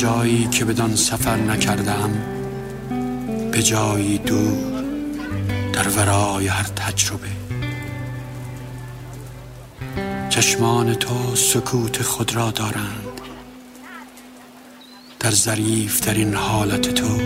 جایی که بدان سفر نکردم به جایی دور در ورای هر تجربه. چشمان تو سکوت خود را دارند. در ظریف در این حالت تو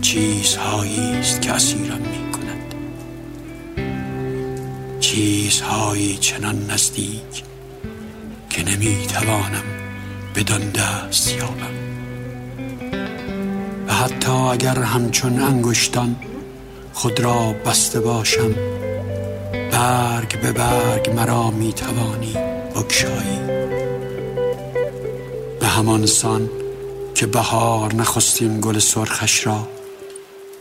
چیزهایی است که اسیرم می کند چیزهایی چنان نزدیک که نمی توانم بدان دست یابم. و حتی اگر همچون انگشتان خود را بسته باشم برگ به برگ مرا می توانی بکشایی به همان سان که بهار نخستین گل سرخش را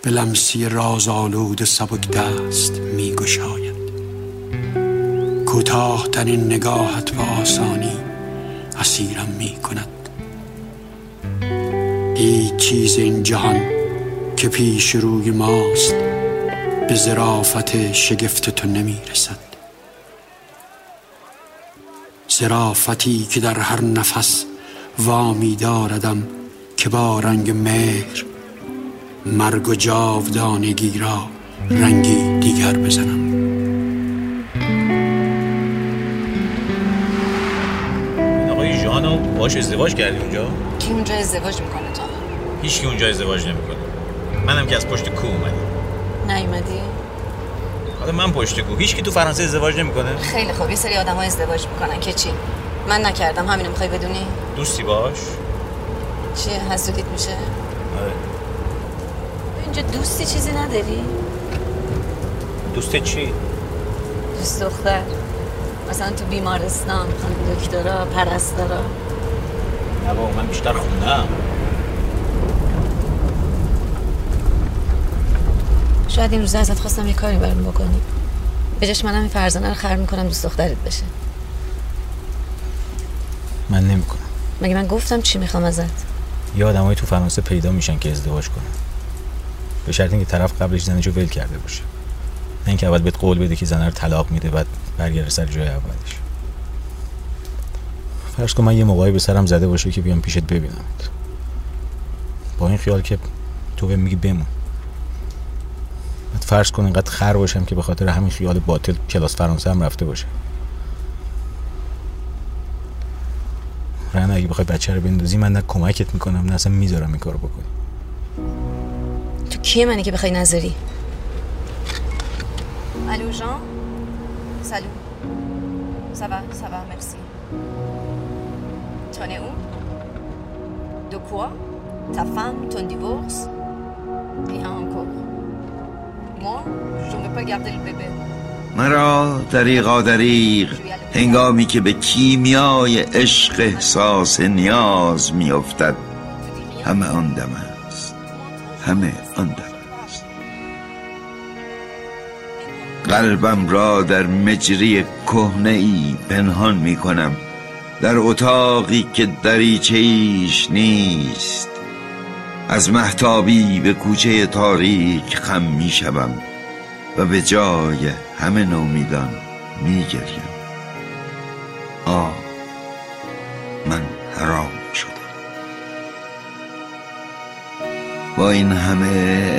به لمسی راز آلود سبک دست می گشاید کوتاه ترین نگاهت به آسانی اسیرم می کند. هیچ چیز این جهان که پیش روی ماست به ظرافت شگفت تو نمی رسد. ظرافتی که در هر نفس وامی داردم که با رنگ مهر مرگ و جاودانگی را رنگی دیگر بزنم. باش ازدواج کردی اونجا؟ کی اونجا ازدواج می‌کنه تا هیچ کی اونجا ازدواج نمی‌کنه. منم که از پشت کو اومدم. نیومدی؟ حالا من پشت کو هیچ کی تو فرانسه ازدواج نمی‌کنه؟ خیلی خوب. یه سری آدم ها ازدواج می‌کنن. که چی؟ من نکردم. همینو می‌خوای بدونی؟ دوستی باش. چیه؟ حسودیت میشه؟ آره. اینجا دوستی چیزی نداری؟ دوست چی؟ دوست دختر. مثلا تو بیمارستان خانم دکترا پرستارا. نه من بیشتر خوندم شاید این روزا ازت خواستم یه کاری برام بکنی. به جاش منم این فرزانه رو خر می‌کنم دوست دخترت بشه. من نمی‌کنم. مگه من گفتم چی می‌خوام ازت؟ یه آدمایی تو فرانسه پیدا میشن که ازدواج کنن. به شرط اینکه طرف قبلش زنشو ول کرده باشه. نه اینکه اول بهت قول بده که زنه رو طلاق میده بعد برگرده سر جای اولش. فرض کن من یه موقعی به سرم زده باشه که بیام پیشت ببینمت با این خیال که تو بهم میگی بمون. بعد فرض کن اینقدر خر باشم که به خاطر همین خیال باطل کلاس فرانسه هم رفته باشه. رن اگه بخوای بچه رو بندازی من نه کمکت می‌کنم نه اصلا می‌ذارم این کارو بکنی. تو کیه منی که بخوای نظری الو جان؟ سلو ça va ça es où de quoi? Ta femme ton divorce? Rien encore. Bébé. مرا دریغا دریغ هنگامی که به کیمیای عشق احساس نیاز میافتد همه آن دم است. همه آن دم است. قلبم را در مجری کهنه ای پنهان می کنم در اتاقی که دریچه ایش نیست. از محتابی به کوچه تاریک خم می شوم و به جای همه نومیدان می گریم. آه من حرام شدم. با این همه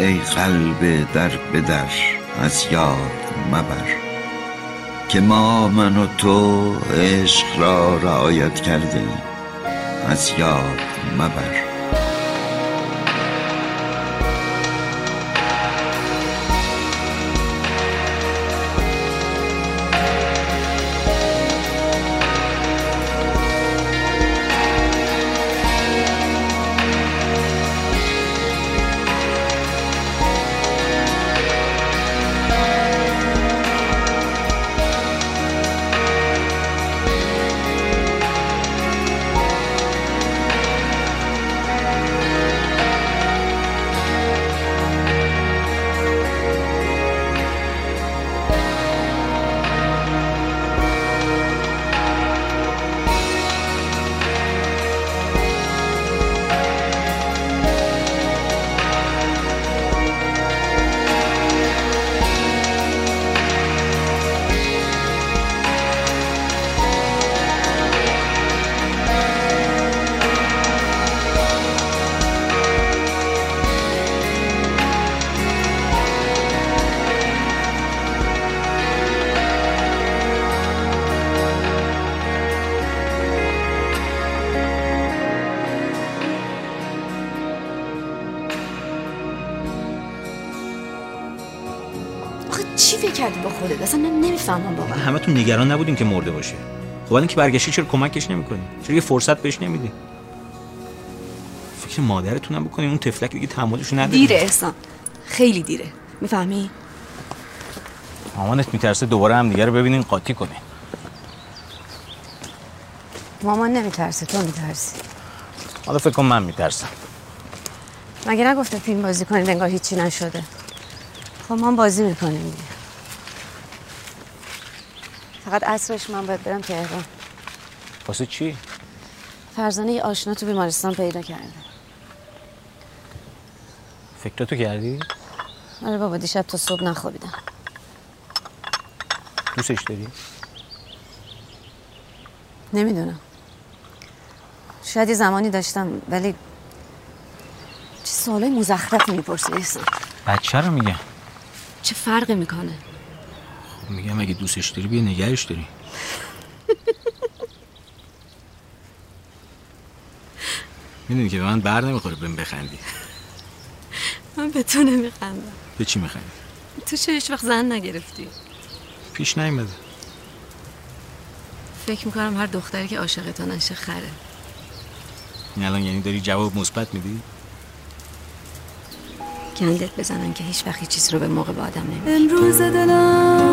ای قلب در به در از یاد مبر. که ما من و تو عشق را رعایت کرده ایم از یاد مبر. نمی‌فهمم واقعا همه تو نگران نبودین که مرده باشه. خب الان که برگشتی چرا کمکش نمی‌کنی؟ چرا یه فرصت بهش نمیدی؟ فکر مادرتونم بکنی اون تفلک دیگه تحملش نداره دیره احسان. خیلی دیره. می‌فهمی؟ مامانت میترسه دوباره هم دیگه رو ببینین قاطی کنین. مامان نمیترسه تو میترسی. حالا فکر کن من میترسم. مگه نگفته فیلم بازی کنید انگار هیچی نشده. خب ما هم بازی می‌کنیم دیگه. فقط عصرش من باید برم تهران. واسه چی؟ فرزانه یه آشنا تو بیمارستان پیدا کرده. فکراتو کردی؟ آره بابا دیشب تا صبح نخوابیدم. دوستش داری؟ نمی‌دونم. شاید یه زمانی داشتم ولی چه سوالای مزخرفی می‌پرسی احسان بچه رو میگم چه فرقی می‌کنه؟ میگم اگه دوستش داری بیا نگهش داری. می‌دونی که به من بر نمی‌خوره بهم بخندی. من به تو نمیخندم. به چی میخندی؟ تو چه هیچ وقت زن نگرفتی؟ پیش نیومده. فکر می‌کنم هر دختری که عاشق تو نشه خره. این الان یعنی داری جواب مثبت میدی؟ گندت بزنن که هیچ وقت چیز رو به موقع به آدم نمیگی. امروز دلم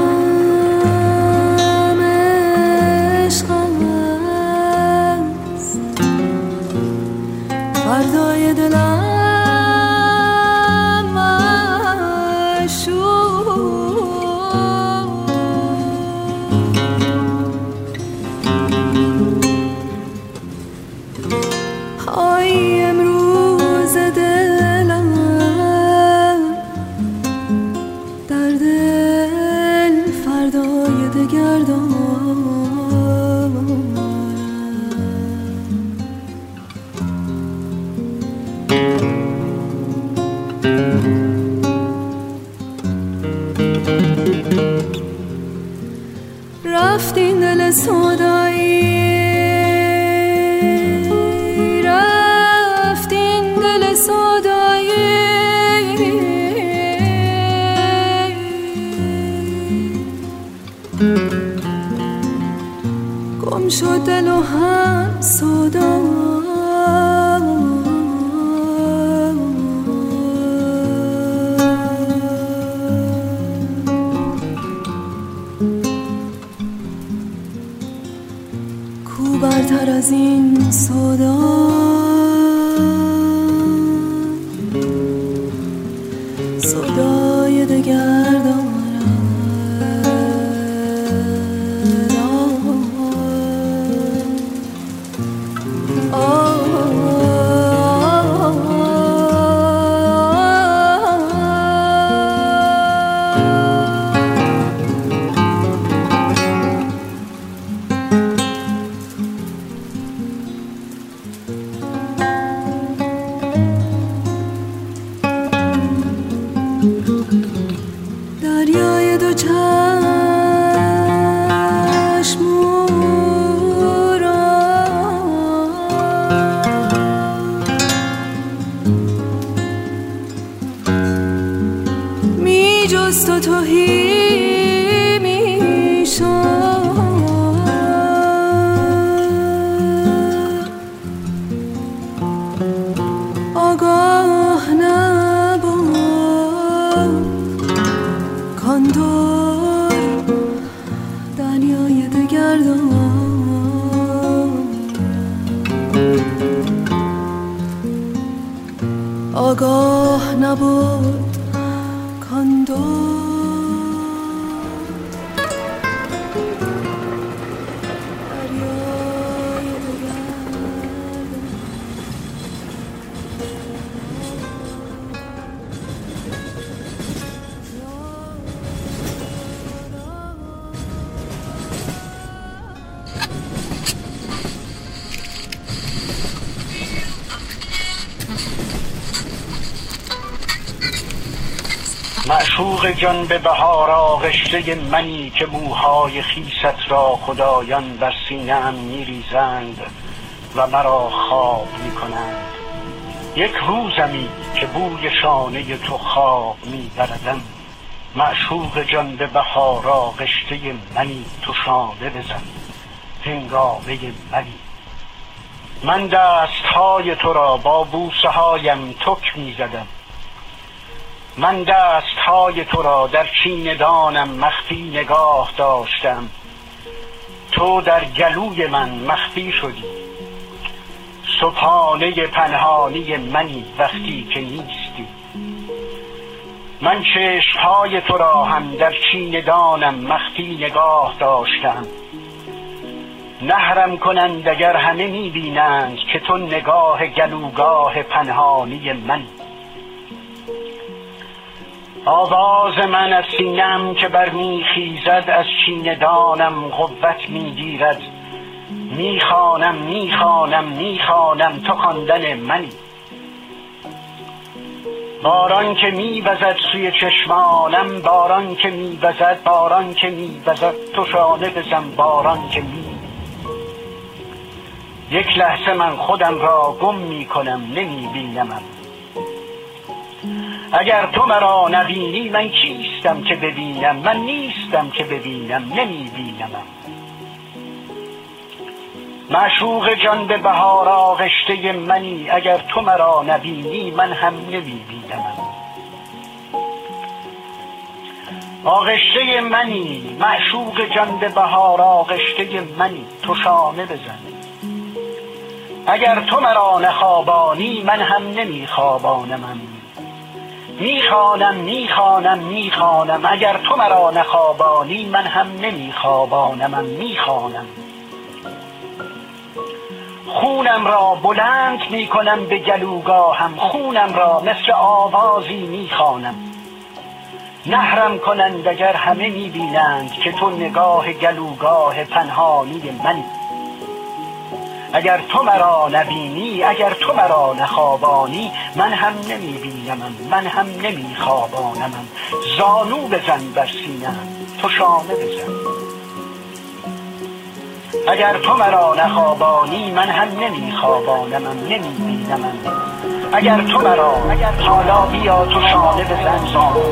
فردای دلم سودایی شد دل و از این سودا جست و توهی می آگاه نبود. کاندور دنیای دگر آگاه نبود. معشوق جان به بهار آغشته منی که موهای خیست را خدایان بر سینه‌ام میریزند و مرا خواب می‌کنند. یک روزمی که بوی شانه تو خواب میبردم. معشوق جان به بهارا قشته منی تو شانه بزن. هنگامه منی. من دست های تو را با بوسه هایم تک می زدم من دست های تو را در دانم مخفی نگاه داشتم. تو در گلوی من مخفی شدی. صبحانه پنهانی منی وقتی که نیستی. من چشمهای تو را هم در دانم مخفی نگاه داشتم. نهرم کنند اگر همه می‌بینند که تو نگاه گلوگاه پنهانی من. آواز من از سینم که بر میخیزد از دانم قوت می‌گیرد می‌خوانم می‌خوانم می‌خوانم تو خواندن منی. باران که میوزد سوی چشمانم باران که میوزد باران که میوزد تو شانه بزن باران که می. یک لحظه من خودم را گم می‌کنم نمیبینمم اگر تو مرا نبینی من کیستم که ببینم؟ من نیستم که ببینم نمیبینمم معشوق جان به بهار آغشته منی اگر تو مرا نبینی من هم نمیبینمم آغشته منی معشوق جان به بهار آغشته منی تو شانه بزن. اگر تو مرا نخوابانی من هم نمیخوابانمم. می‌خوانم می‌خوانم می‌خوانم. اگر تو مرا نخوابانی من هم نمیخوابانمم می‌خوانم. خونم را بلند می‌کنم به گلوگاهم. خونم را مثل آوازی می‌خوانم. نهرم کنند اگر همه می‌بینند که تو نگاه گلوگاه پنهانی منی اگر تو مرا نبینی اگر تو مرا نخوابانی من هم نمیبینمم من هم نمیخوابانمم زانو بزن بر سینم تو شانه بزن. اگر تو مرا نخوابانی من هم نمیخوابانمم نمیبینمم اگر تو مرا حالا بیا تو شانه بزن. زانو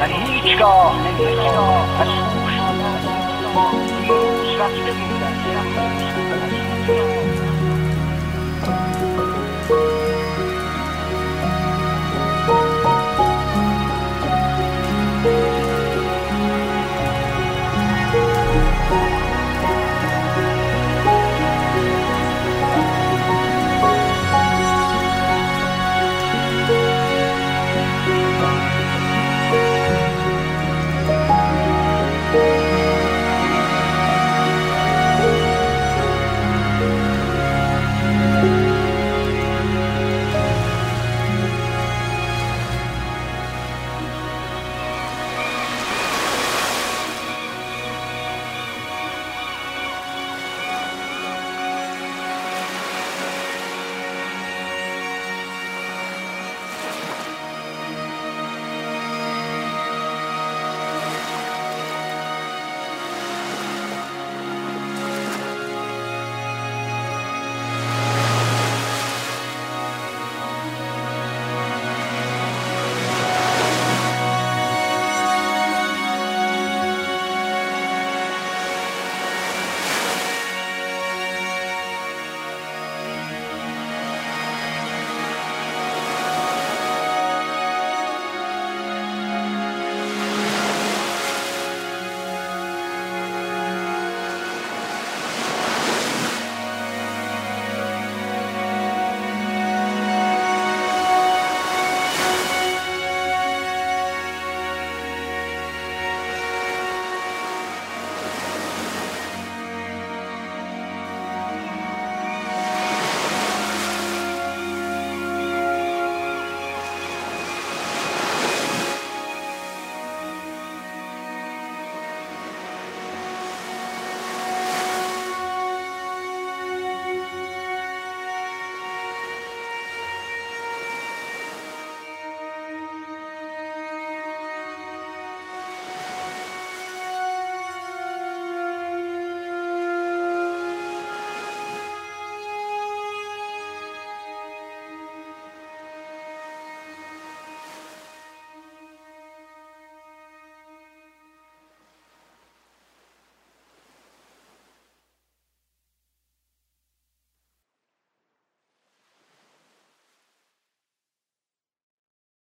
من هیچگاه نمی‌خوام از رفته بودن